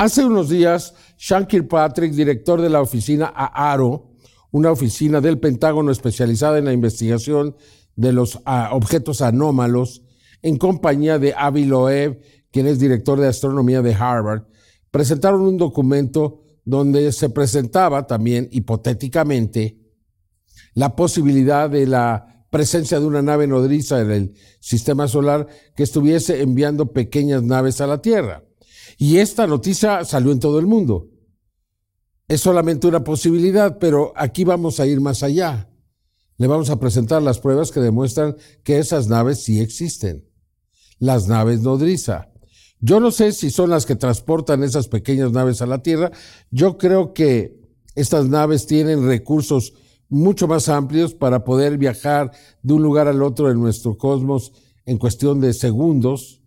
Hace unos días, Sean Kirkpatrick, director de la oficina AARO, una oficina del Pentágono especializada en la investigación de los ah, objetos anómalos, en compañía de Avi Loeb, quien es director de astronomía de Harvard, presentaron un documento donde se presentaba también hipotéticamente la posibilidad de la presencia de una nave nodriza en el sistema solar que estuviese enviando pequeñas naves a la Tierra. Y esta noticia salió en todo el mundo. Es solamente una posibilidad, pero aquí vamos a ir más allá. Le vamos a presentar las pruebas que demuestran que esas naves sí existen. Las naves nodriza. Yo no sé si son las que transportan esas pequeñas naves a la Tierra. Yo creo que estas naves tienen recursos mucho más amplios para poder viajar de un lugar al otro en nuestro cosmos en cuestión de segundos,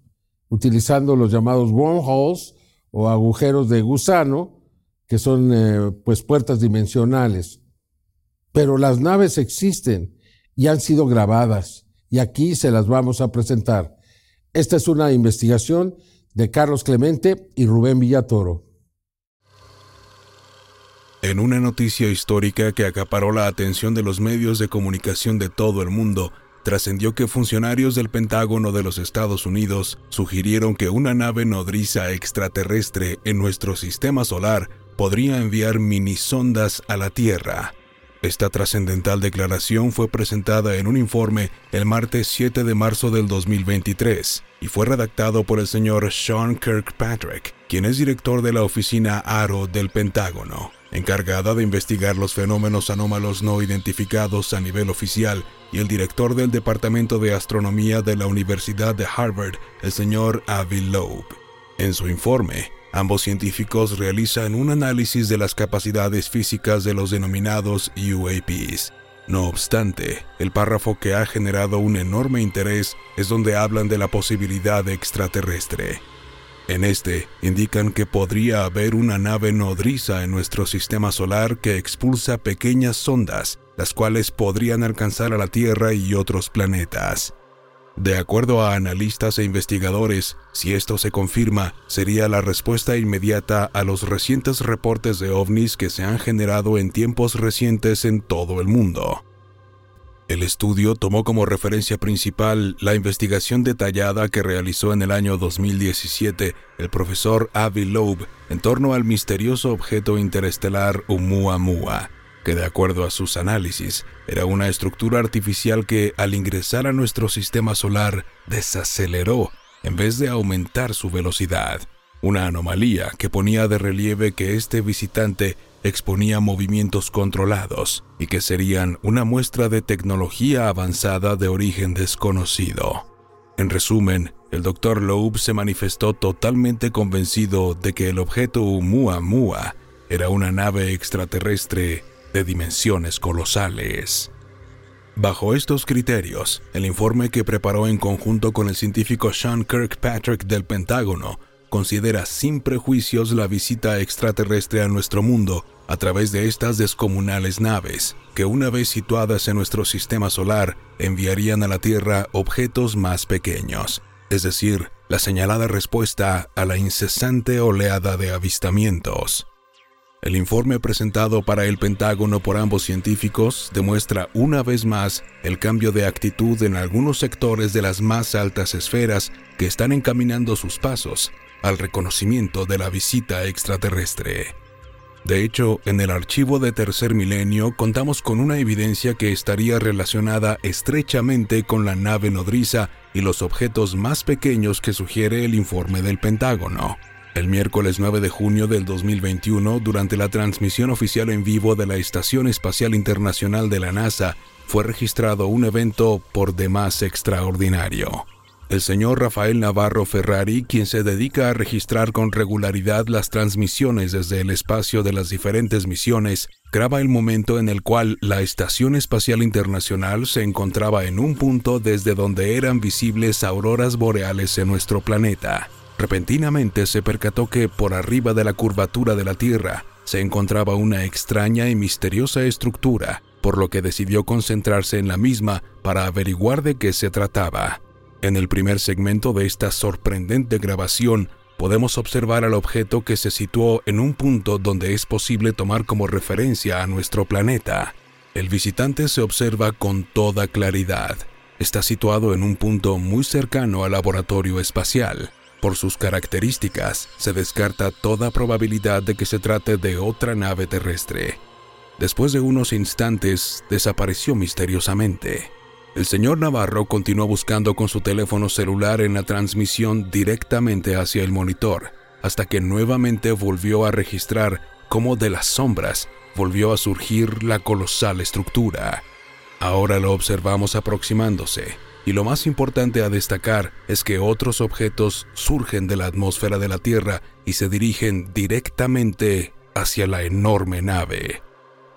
utilizando los llamados wormholes o agujeros de gusano, que son eh, pues puertas dimensionales. Pero las naves existen y han sido grabadas y aquí se las vamos a presentar. Esta es una investigación de Carlos Clemente y Rubén Villatoro. En una noticia histórica que acaparó la atención de los medios de comunicación de todo el mundo, trascendió que funcionarios del Pentágono de los Estados Unidos sugirieron que una nave nodriza extraterrestre en nuestro sistema solar podría enviar minisondas a la Tierra. Esta trascendental declaración fue presentada en un informe el martes 7 de marzo del 2023 y fue redactado por el señor Sean Kirkpatrick, quien es director de la oficina ARO del Pentágono, encargada de investigar los fenómenos anómalos no identificados a nivel oficial, y el director del Departamento de Astronomía de la Universidad de Harvard, el señor Avi Loeb. En su informe, Ambos científicos realizan un análisis de las capacidades físicas de los denominados UAPs. No obstante, el párrafo que ha generado un enorme interés es donde hablan de la posibilidad extraterrestre. En este, indican que podría haber una nave nodriza en nuestro sistema solar que expulsa pequeñas sondas, las cuales podrían alcanzar a la Tierra y otros planetas. De acuerdo a analistas e investigadores, si esto se confirma, sería la respuesta inmediata a los recientes reportes de ovnis que se han generado en tiempos recientes en todo el mundo. El estudio tomó como referencia principal la investigación detallada que realizó en el año 2017 el profesor Avi Loeb en torno al misterioso objeto interestelar Oumuamua que de acuerdo a sus análisis era una estructura artificial que al ingresar a nuestro sistema solar desaceleró en vez de aumentar su velocidad, una anomalía que ponía de relieve que este visitante exponía movimientos controlados y que serían una muestra de tecnología avanzada de origen desconocido. En resumen, el Dr. Loeb se manifestó totalmente convencido de que el objeto Oumuamua era una nave extraterrestre de dimensiones colosales. Bajo estos criterios, el informe que preparó en conjunto con el científico Sean Kirkpatrick del Pentágono considera sin prejuicios la visita extraterrestre a nuestro mundo a través de estas descomunales naves, que una vez situadas en nuestro sistema solar enviarían a la Tierra objetos más pequeños, es decir, la señalada respuesta a la incesante oleada de avistamientos. El informe presentado para el Pentágono por ambos científicos demuestra una vez más el cambio de actitud en algunos sectores de las más altas esferas que están encaminando sus pasos al reconocimiento de la visita extraterrestre. De hecho, en el archivo de Tercer Milenio contamos con una evidencia que estaría relacionada estrechamente con la nave nodriza y los objetos más pequeños que sugiere el informe del Pentágono. El miércoles 9 de junio del 2021, durante la transmisión oficial en vivo de la Estación Espacial Internacional de la NASA, fue registrado un evento por demás extraordinario. El señor Rafael Navarro Ferrari, quien se dedica a registrar con regularidad las transmisiones desde el espacio de las diferentes misiones, graba el momento en el cual la Estación Espacial Internacional se encontraba en un punto desde donde eran visibles auroras boreales en nuestro planeta. Repentinamente se percató que por arriba de la curvatura de la Tierra se encontraba una extraña y misteriosa estructura, por lo que decidió concentrarse en la misma para averiguar de qué se trataba. En el primer segmento de esta sorprendente grabación podemos observar al objeto que se situó en un punto donde es posible tomar como referencia a nuestro planeta. El visitante se observa con toda claridad. Está situado en un punto muy cercano al laboratorio espacial. Por sus características, se descarta toda probabilidad de que se trate de otra nave terrestre. Después de unos instantes, desapareció misteriosamente. El señor Navarro continuó buscando con su teléfono celular en la transmisión directamente hacia el monitor, hasta que nuevamente volvió a registrar cómo de las sombras volvió a surgir la colosal estructura. Ahora lo observamos aproximándose, y lo más importante a destacar es que otros objetos surgen de la atmósfera de la Tierra y se dirigen directamente hacia la enorme nave.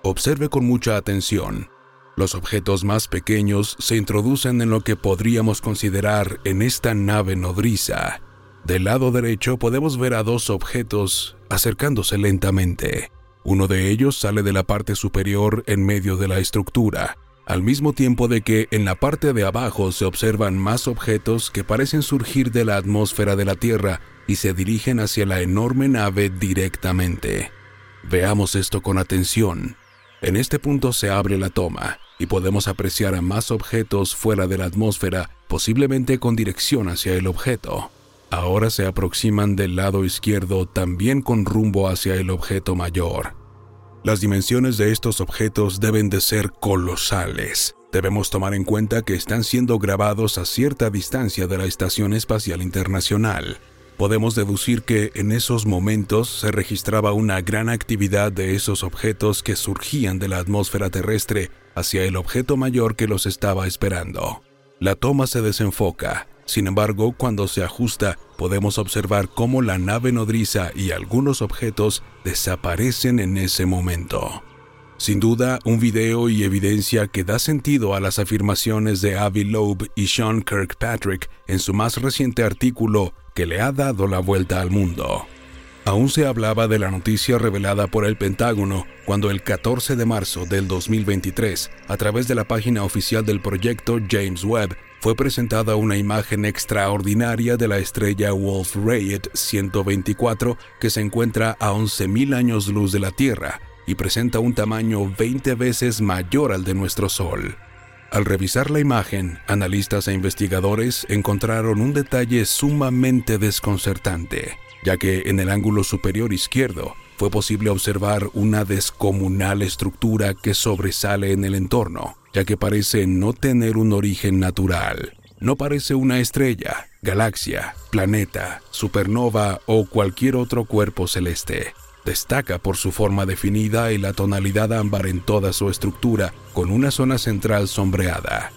Observe con mucha atención los objetos más pequeños se introducen en lo que podríamos considerar en esta nave nodriza. Del lado derecho podemos ver a dos objetos acercándose lentamente. Uno de ellos sale de la parte superior en medio de la estructura, al mismo tiempo de que en la parte de abajo se observan más objetos que parecen surgir de la atmósfera de la Tierra y se dirigen hacia la enorme nave directamente. Veamos esto con atención. En este punto se abre la toma y podemos apreciar a más objetos fuera de la atmósfera, posiblemente con dirección hacia el objeto. Ahora se aproximan del lado izquierdo también con rumbo hacia el objeto mayor. Las dimensiones de estos objetos deben de ser colosales. Debemos tomar en cuenta que están siendo grabados a cierta distancia de la Estación Espacial Internacional, podemos deducir que en esos momentos se registraba una gran actividad de esos objetos que surgían de la atmósfera terrestre hacia el objeto mayor que los estaba esperando. La toma se desenfoca, sin embargo, cuando se ajusta, podemos observar cómo la nave nodriza y algunos objetos desaparecen en ese momento. Sin duda, un video y evidencia que da sentido a las afirmaciones de Avi Loeb y Sean Kirkpatrick en su más reciente artículo que le ha dado la vuelta al mundo. Aún se hablaba de la noticia revelada por el Pentágono cuando el 14 de marzo del 2023, a través de la página oficial del proyecto James Webb, fue presentada una imagen extraordinaria de la estrella Wolf-Rayet 124 que se encuentra a 11.000 años luz de la Tierra y presenta un tamaño 20 veces mayor al de nuestro Sol. Al revisar la imagen, analistas e investigadores encontraron un detalle sumamente desconcertante, ya que en el ángulo superior izquierdo fue posible observar una descomunal estructura que sobresale en el entorno, ya que parece no tener un origen natural. No parece una estrella, galaxia, planeta, supernova o cualquier otro cuerpo celeste Destaca por su forma definida y la tonalidad ámbar en toda su estructura, con una zona central sombreada.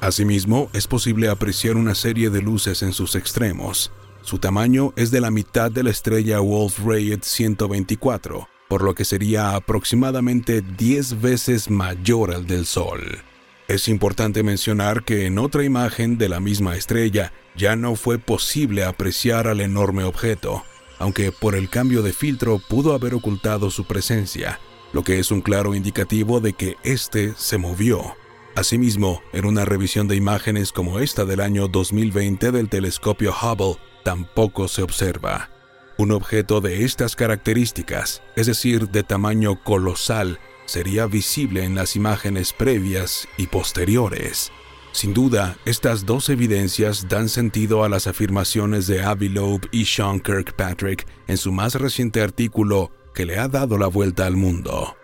Asimismo, es posible apreciar una serie de luces en sus extremos. Su tamaño es de la mitad de la estrella Wolf-Rayet 124, por lo que sería aproximadamente 10 veces mayor al del Sol. Es importante mencionar que en otra imagen de la misma estrella ya no fue posible apreciar al enorme objeto, aunque por el cambio de filtro pudo haber ocultado su presencia, lo que es un claro indicativo de que éste se movió. Asimismo, en una revisión de imágenes como esta del año 2020 del telescopio Hubble, tampoco se observa. Un objeto de estas características, es decir, de tamaño colosal, sería visible en las imágenes previas y posteriores. Sin duda, estas dos evidencias dan sentido a las afirmaciones de Avi Loeb y Sean Kirkpatrick en su más reciente artículo que le ha dado la vuelta al mundo.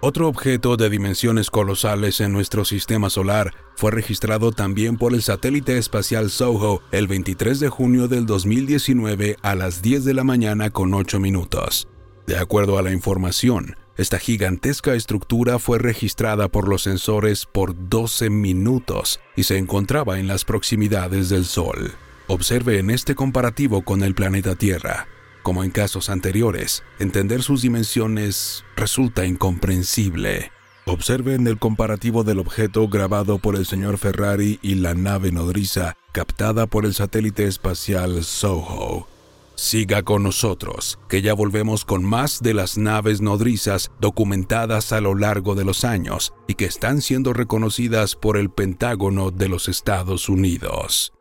Otro objeto de dimensiones colosales en nuestro sistema solar fue registrado también por el satélite espacial SOHO el 23 de junio del 2019 a las 10 de la mañana con 8 minutos. De acuerdo a la información, esta gigantesca estructura fue registrada por los sensores por 12 minutos y se encontraba en las proximidades del Sol. Observe en este comparativo con el planeta Tierra. Como en casos anteriores, entender sus dimensiones resulta incomprensible. Observe en el comparativo del objeto grabado por el señor Ferrari y la nave nodriza captada por el satélite espacial SOHO. Siga con nosotros, que ya volvemos con más de las naves nodrizas documentadas a lo largo de los años y que están siendo reconocidas por el Pentágono de los Estados Unidos.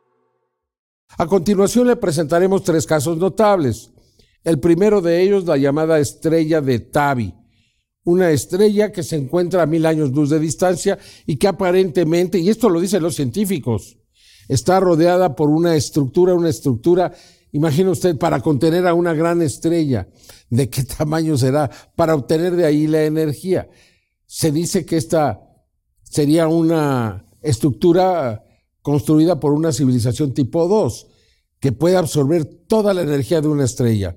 A continuación le presentaremos tres casos notables. El primero de ellos, la llamada estrella de Tabi, una estrella que se encuentra a mil años luz de distancia y que aparentemente, y esto lo dicen los científicos, está rodeada por una estructura, una estructura, imagina usted, para contener a una gran estrella. ¿De qué tamaño será? Para obtener de ahí la energía. Se dice que esta sería una estructura construida por una civilización tipo 2, que puede absorber toda la energía de una estrella.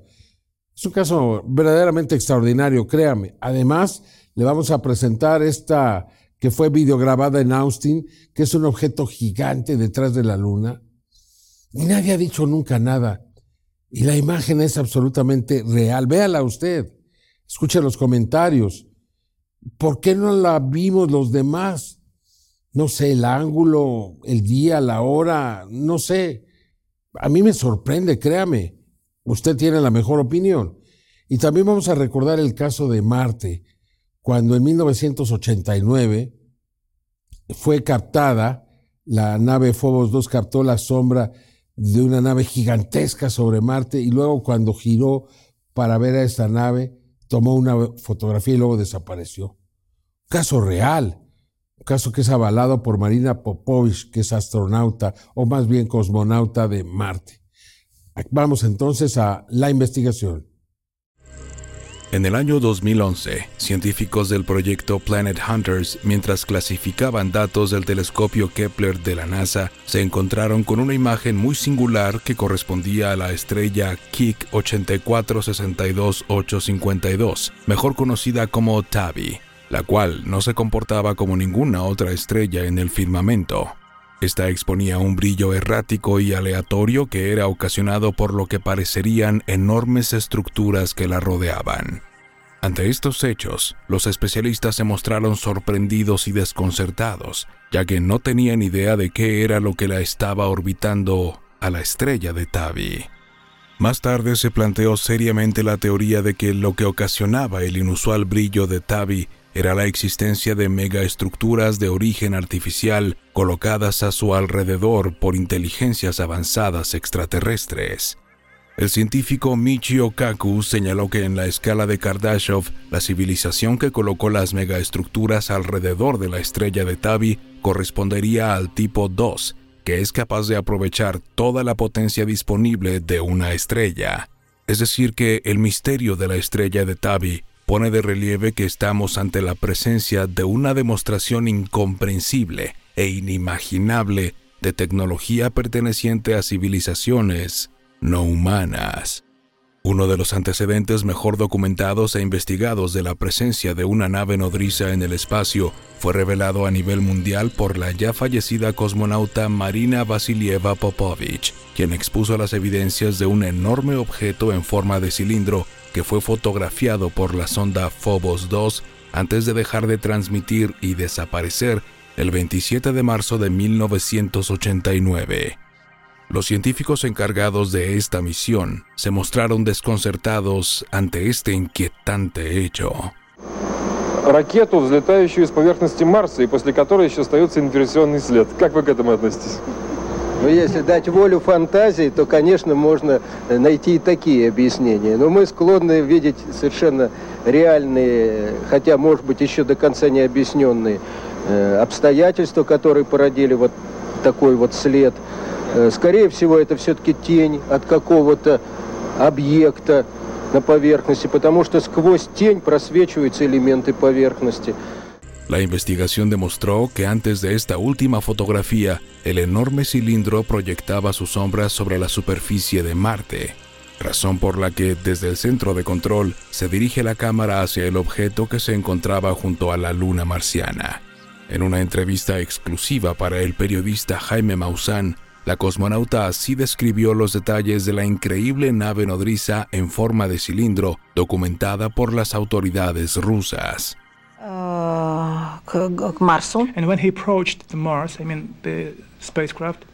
Es un caso verdaderamente extraordinario, créame. Además, le vamos a presentar esta que fue videograbada en Austin, que es un objeto gigante detrás de la luna. Nadie ha dicho nunca nada. Y la imagen es absolutamente real. Véala usted. Escuche los comentarios. ¿Por qué no la vimos los demás? no sé, el ángulo, el día, la hora, no sé. A mí me sorprende, créame. Usted tiene la mejor opinión. Y también vamos a recordar el caso de Marte, cuando en 1989 fue captada, la nave Phobos 2 captó la sombra de una nave gigantesca sobre Marte y luego cuando giró para ver a esta nave, tomó una fotografía y luego desapareció. Caso real caso que es avalado por Marina Popovich, que es astronauta o más bien cosmonauta de Marte. Vamos entonces a la investigación. En el año 2011, científicos del proyecto Planet Hunters, mientras clasificaban datos del telescopio Kepler de la NASA, se encontraron con una imagen muy singular que correspondía a la estrella Kik 8462852, mejor conocida como TABI la cual no se comportaba como ninguna otra estrella en el firmamento. Esta exponía un brillo errático y aleatorio que era ocasionado por lo que parecerían enormes estructuras que la rodeaban. Ante estos hechos, los especialistas se mostraron sorprendidos y desconcertados, ya que no tenían idea de qué era lo que la estaba orbitando a la estrella de Tabi. Más tarde se planteó seriamente la teoría de que lo que ocasionaba el inusual brillo de Tabi era la existencia de megaestructuras de origen artificial colocadas a su alrededor por inteligencias avanzadas extraterrestres. El científico Michio Kaku señaló que en la escala de Kardashev, la civilización que colocó las megaestructuras alrededor de la estrella de Tabi correspondería al tipo 2, que es capaz de aprovechar toda la potencia disponible de una estrella. Es decir, que el misterio de la estrella de Tabi pone de relieve que estamos ante la presencia de una demostración incomprensible e inimaginable de tecnología perteneciente a civilizaciones no humanas. Uno de los antecedentes mejor documentados e investigados de la presencia de una nave nodriza en el espacio fue revelado a nivel mundial por la ya fallecida cosmonauta Marina Vasilieva Popovich, quien expuso las evidencias de un enorme objeto en forma de cilindro que fue fotografiado por la sonda Phobos 2 antes de dejar de transmitir y desaparecer el 27 de marzo de 1989. Los científicos encargados de esta misión se mostraron desconcertados ante este inquietante hecho. Ракету, взлетающую из поверхности Марса, и после которой еще остается инверсионный след. Как вы к этому относитесь? Но если дать волю фантазии, то, конечно, можно найти и такие объяснения. Но мы склонны видеть совершенно реальные, хотя, может быть, еще до конца не объясненные э, обстоятельства, которые породили вот такой вот след. Э, скорее всего, это все-таки тень от какого-то объекта на поверхности, потому что сквозь тень просвечиваются элементы поверхности. La investigación demostró que antes de esta última fotografía, el enorme cilindro proyectaba su sombra sobre la superficie de Marte, razón por la que desde el centro de control se dirige la cámara hacia el objeto que se encontraba junto a la luna marciana. En una entrevista exclusiva para el periodista Jaime Maussan, la cosmonauta así describió los detalles de la increíble nave nodriza en forma de cilindro documentada por las autoridades rusas. К, к Марсу. And when he approached the Mars, I mean the spacecraft.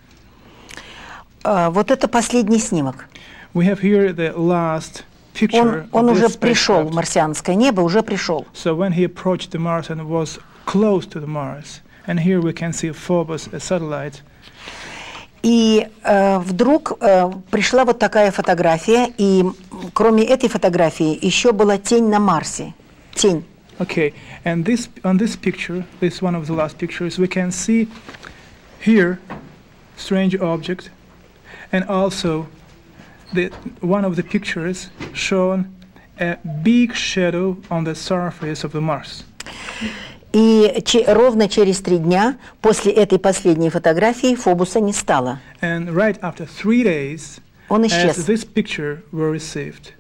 Uh, вот это последний снимок. We have here the last picture он, он уже пришел в марсианское небо, уже пришел. So when he approached the Mars and was close to the Mars, and here we can see Phobos, a satellite. И э, вдруг э, пришла вот такая фотография, и кроме этой фотографии еще была тень на Марсе. Тень. Okay, and this on this picture, this one of the last pictures, we can see here strange object, and also the one of the pictures shown a big shadow on the surface of the Mars. И че- ровно через три дня после этой последней фотографии Фобуса не стало. And right after three days, Он as исчез. this picture were received,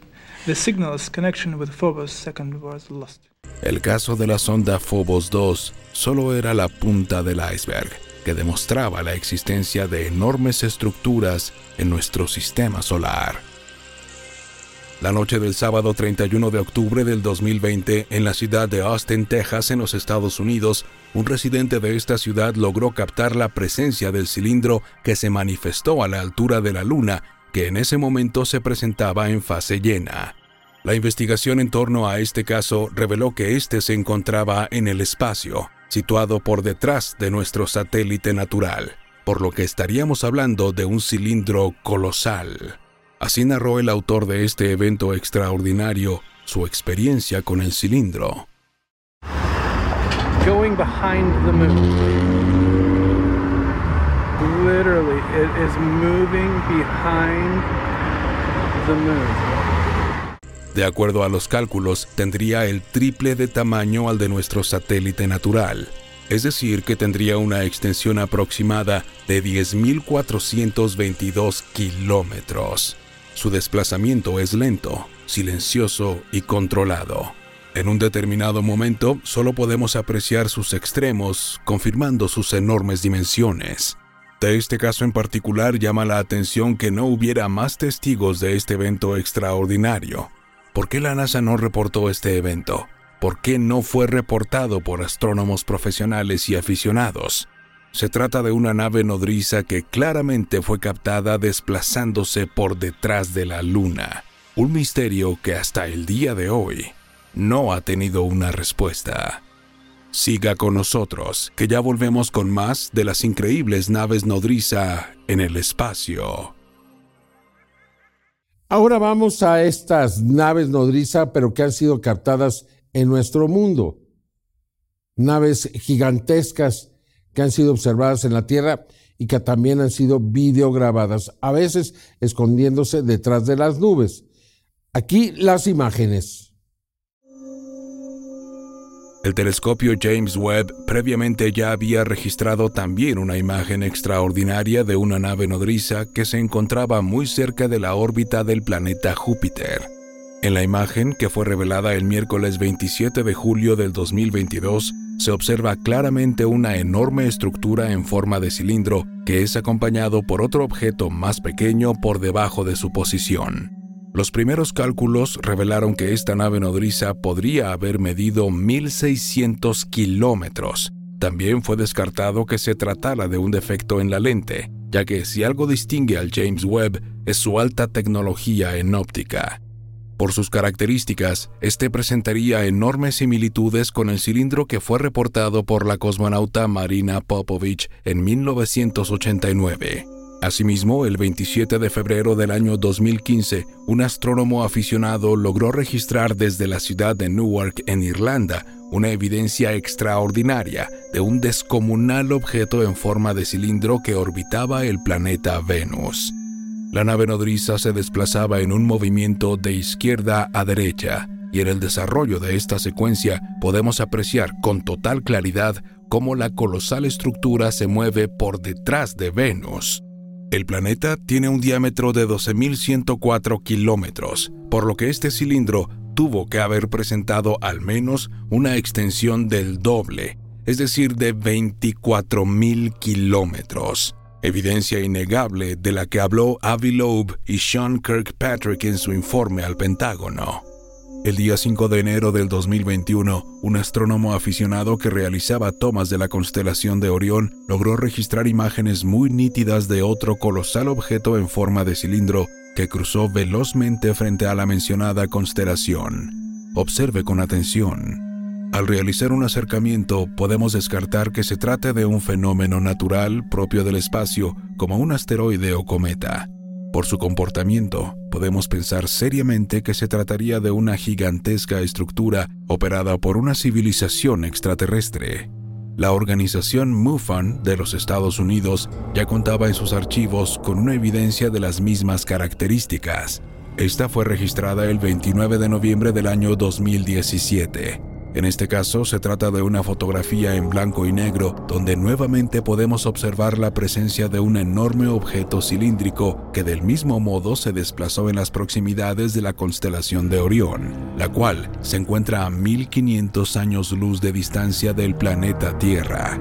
the signal's connection with Phobos second was lost. El caso de la sonda Phobos 2 solo era la punta del iceberg que demostraba la existencia de enormes estructuras en nuestro sistema solar. La noche del sábado 31 de octubre del 2020, en la ciudad de Austin, Texas, en los Estados Unidos, un residente de esta ciudad logró captar la presencia del cilindro que se manifestó a la altura de la Luna, que en ese momento se presentaba en fase llena. La investigación en torno a este caso reveló que éste se encontraba en el espacio, situado por detrás de nuestro satélite natural, por lo que estaríamos hablando de un cilindro colosal. Así narró el autor de este evento extraordinario su experiencia con el cilindro. Literally, it is moving behind the moon. De acuerdo a los cálculos, tendría el triple de tamaño al de nuestro satélite natural, es decir, que tendría una extensión aproximada de 10.422 kilómetros. Su desplazamiento es lento, silencioso y controlado. En un determinado momento solo podemos apreciar sus extremos, confirmando sus enormes dimensiones. De este caso en particular llama la atención que no hubiera más testigos de este evento extraordinario. ¿Por qué la NASA no reportó este evento? ¿Por qué no fue reportado por astrónomos profesionales y aficionados? Se trata de una nave nodriza que claramente fue captada desplazándose por detrás de la Luna, un misterio que hasta el día de hoy no ha tenido una respuesta. Siga con nosotros, que ya volvemos con más de las increíbles naves nodriza en el espacio. Ahora vamos a estas naves nodriza, pero que han sido captadas en nuestro mundo. Naves gigantescas que han sido observadas en la Tierra y que también han sido videograbadas, a veces escondiéndose detrás de las nubes. Aquí las imágenes. El telescopio James Webb previamente ya había registrado también una imagen extraordinaria de una nave nodriza que se encontraba muy cerca de la órbita del planeta Júpiter. En la imagen, que fue revelada el miércoles 27 de julio del 2022, se observa claramente una enorme estructura en forma de cilindro que es acompañado por otro objeto más pequeño por debajo de su posición. Los primeros cálculos revelaron que esta nave nodriza podría haber medido 1.600 kilómetros. También fue descartado que se tratara de un defecto en la lente, ya que si algo distingue al James Webb es su alta tecnología en óptica. Por sus características, este presentaría enormes similitudes con el cilindro que fue reportado por la cosmonauta Marina Popovich en 1989. Asimismo, el 27 de febrero del año 2015, un astrónomo aficionado logró registrar desde la ciudad de Newark, en Irlanda, una evidencia extraordinaria de un descomunal objeto en forma de cilindro que orbitaba el planeta Venus. La nave nodriza se desplazaba en un movimiento de izquierda a derecha, y en el desarrollo de esta secuencia podemos apreciar con total claridad cómo la colosal estructura se mueve por detrás de Venus. El planeta tiene un diámetro de 12.104 kilómetros, por lo que este cilindro tuvo que haber presentado al menos una extensión del doble, es decir, de 24.000 kilómetros. Evidencia innegable de la que habló Avi Loeb y Sean Kirkpatrick en su informe al Pentágono. El día 5 de enero del 2021, un astrónomo aficionado que realizaba tomas de la constelación de Orión logró registrar imágenes muy nítidas de otro colosal objeto en forma de cilindro que cruzó velozmente frente a la mencionada constelación. Observe con atención. Al realizar un acercamiento podemos descartar que se trate de un fenómeno natural propio del espacio como un asteroide o cometa. Por su comportamiento, podemos pensar seriamente que se trataría de una gigantesca estructura operada por una civilización extraterrestre. La organización MUFON de los Estados Unidos ya contaba en sus archivos con una evidencia de las mismas características. Esta fue registrada el 29 de noviembre del año 2017. En este caso se trata de una fotografía en blanco y negro donde nuevamente podemos observar la presencia de un enorme objeto cilíndrico que del mismo modo se desplazó en las proximidades de la constelación de Orión, la cual se encuentra a 1500 años luz de distancia del planeta Tierra.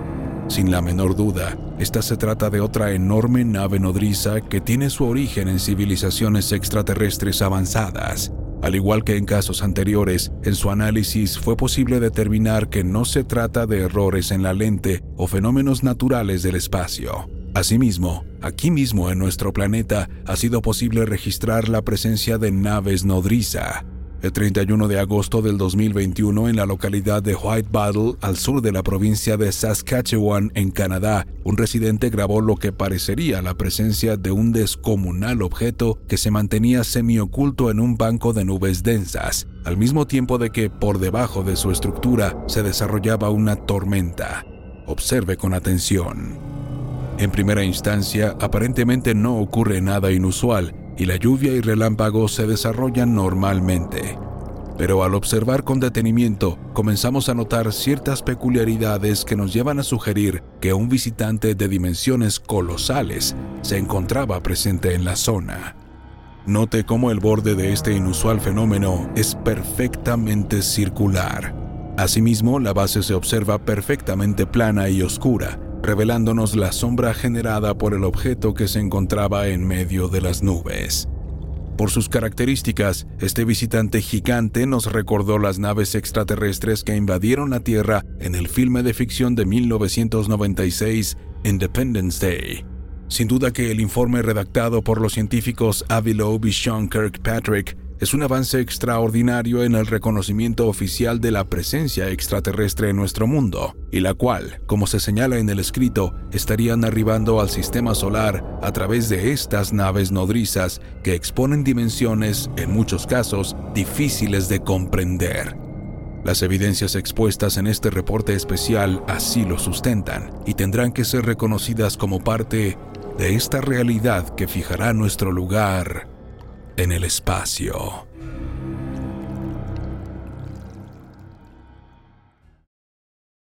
Sin la menor duda, esta se trata de otra enorme nave nodriza que tiene su origen en civilizaciones extraterrestres avanzadas al igual que en casos anteriores, en su análisis fue posible determinar que no se trata de errores en la lente o fenómenos naturales del espacio. Asimismo, aquí mismo en nuestro planeta ha sido posible registrar la presencia de naves nodriza, el 31 de agosto del 2021, en la localidad de White Battle, al sur de la provincia de Saskatchewan, en Canadá, un residente grabó lo que parecería la presencia de un descomunal objeto que se mantenía semioculto en un banco de nubes densas, al mismo tiempo de que por debajo de su estructura se desarrollaba una tormenta. Observe con atención. En primera instancia, aparentemente no ocurre nada inusual, y la lluvia y relámpagos se desarrollan normalmente. Pero al observar con detenimiento, comenzamos a notar ciertas peculiaridades que nos llevan a sugerir que un visitante de dimensiones colosales se encontraba presente en la zona. Note cómo el borde de este inusual fenómeno es perfectamente circular. Asimismo, la base se observa perfectamente plana y oscura, revelándonos la sombra generada por el objeto que se encontraba en medio de las nubes. Por sus características, este visitante gigante nos recordó las naves extraterrestres que invadieron la Tierra en el filme de ficción de 1996, Independence Day. Sin duda que el informe redactado por los científicos Avi Loeb y Sean Kirkpatrick es un avance extraordinario en el reconocimiento oficial de la presencia extraterrestre en nuestro mundo, y la cual, como se señala en el escrito, estarían arribando al sistema solar a través de estas naves nodrizas que exponen dimensiones, en muchos casos, difíciles de comprender. Las evidencias expuestas en este reporte especial así lo sustentan y tendrán que ser reconocidas como parte de esta realidad que fijará nuestro lugar en el espacio.